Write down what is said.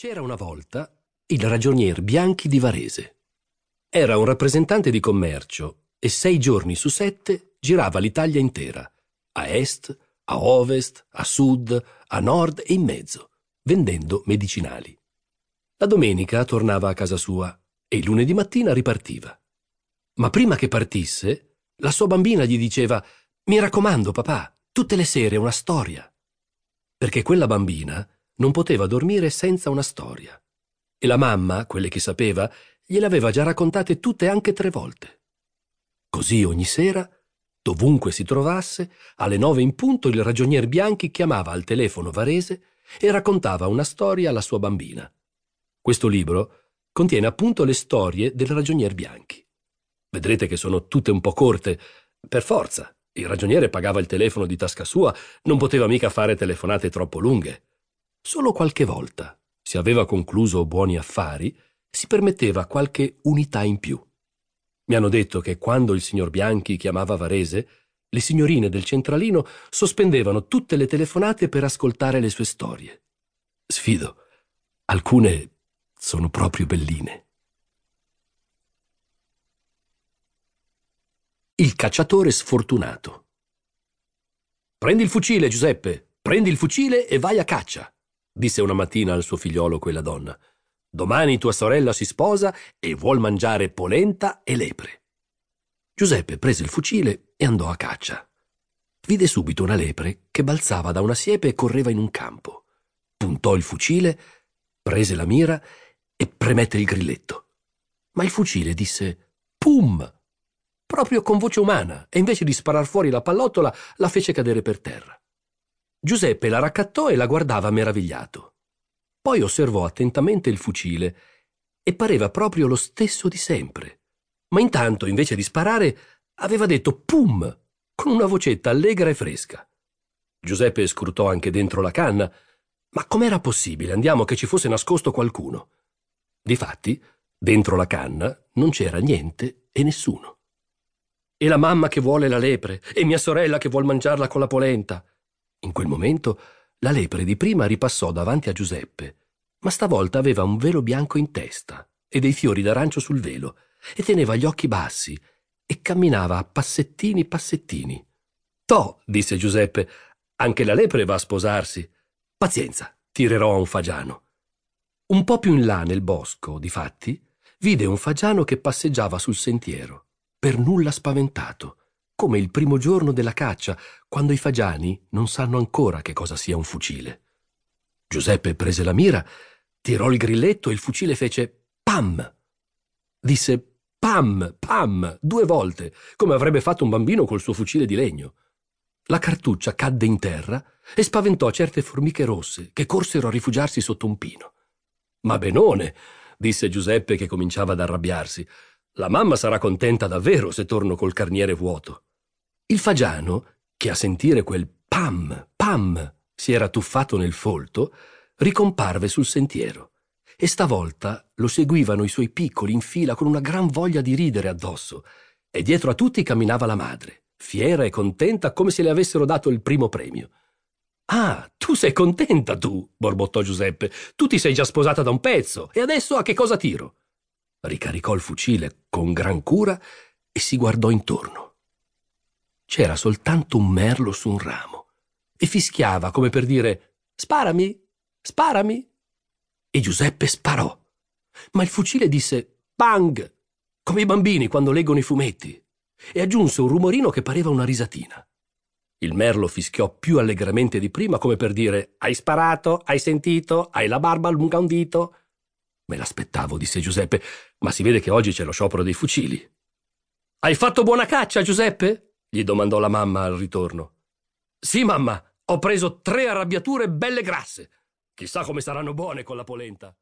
C'era una volta il ragionier Bianchi di Varese. Era un rappresentante di commercio e sei giorni su sette girava l'Italia intera, a est, a ovest, a sud, a nord e in mezzo, vendendo medicinali. La domenica tornava a casa sua e il lunedì mattina ripartiva. Ma prima che partisse, la sua bambina gli diceva Mi raccomando, papà, tutte le sere una storia. Perché quella bambina non poteva dormire senza una storia. E la mamma, quelle che sapeva, gliele aveva già raccontate tutte anche tre volte. Così ogni sera, dovunque si trovasse, alle nove in punto il ragionier Bianchi chiamava al telefono Varese e raccontava una storia alla sua bambina. Questo libro contiene appunto le storie del ragionier Bianchi. Vedrete che sono tutte un po' corte, per forza. Il ragioniere pagava il telefono di tasca sua, non poteva mica fare telefonate troppo lunghe. Solo qualche volta, se aveva concluso buoni affari, si permetteva qualche unità in più. Mi hanno detto che quando il signor Bianchi chiamava Varese, le signorine del centralino sospendevano tutte le telefonate per ascoltare le sue storie. Sfido, alcune sono proprio belline. Il cacciatore sfortunato. Prendi il fucile, Giuseppe, prendi il fucile e vai a caccia disse una mattina al suo figliolo quella donna. Domani tua sorella si sposa e vuol mangiare polenta e lepre. Giuseppe prese il fucile e andò a caccia. Vide subito una lepre che balzava da una siepe e correva in un campo. Puntò il fucile, prese la mira e premette il grilletto. Ma il fucile disse Pum! proprio con voce umana, e invece di sparar fuori la pallottola la fece cadere per terra. Giuseppe la raccattò e la guardava meravigliato. Poi osservò attentamente il fucile e pareva proprio lo stesso di sempre. Ma intanto, invece di sparare, aveva detto pum con una vocetta allegra e fresca. Giuseppe scrutò anche dentro la canna. Ma com'era possibile? Andiamo che ci fosse nascosto qualcuno. Difatti, dentro la canna non c'era niente e nessuno. E la mamma che vuole la lepre, e mia sorella che vuol mangiarla con la polenta. In quel momento la lepre di prima ripassò davanti a Giuseppe, ma stavolta aveva un velo bianco in testa e dei fiori d'arancio sul velo e teneva gli occhi bassi e camminava a passettini passettini. Toh, disse Giuseppe, anche la lepre va a sposarsi. Pazienza, tirerò a un fagiano. Un po' più in là nel bosco, difatti, vide un fagiano che passeggiava sul sentiero, per nulla spaventato come il primo giorno della caccia, quando i fagiani non sanno ancora che cosa sia un fucile. Giuseppe prese la mira, tirò il grilletto e il fucile fece pam. Disse pam, pam, due volte, come avrebbe fatto un bambino col suo fucile di legno. La cartuccia cadde in terra e spaventò certe formiche rosse che corsero a rifugiarsi sotto un pino. Ma benone, disse Giuseppe che cominciava ad arrabbiarsi. La mamma sarà contenta davvero se torno col carniere vuoto. Il fagiano, che a sentire quel pam, pam si era tuffato nel folto, ricomparve sul sentiero e stavolta lo seguivano i suoi piccoli in fila con una gran voglia di ridere addosso e dietro a tutti camminava la madre, fiera e contenta come se le avessero dato il primo premio. Ah, tu sei contenta tu, borbottò Giuseppe. Tu ti sei già sposata da un pezzo e adesso a che cosa tiro? Ricaricò il fucile con gran cura e si guardò intorno c'era soltanto un merlo su un ramo e fischiava come per dire Sparami, sparami. E Giuseppe sparò. Ma il fucile disse Bang, come i bambini quando leggono i fumetti, e aggiunse un rumorino che pareva una risatina. Il merlo fischiò più allegramente di prima, come per dire Hai sparato, hai sentito, hai la barba lunga un dito. Me l'aspettavo, disse Giuseppe, ma si vede che oggi c'è lo sciopero dei fucili. Hai fatto buona caccia, Giuseppe? Gli domandò la mamma al ritorno. Sì, mamma, ho preso tre arrabbiature belle grasse. Chissà come saranno buone con la polenta.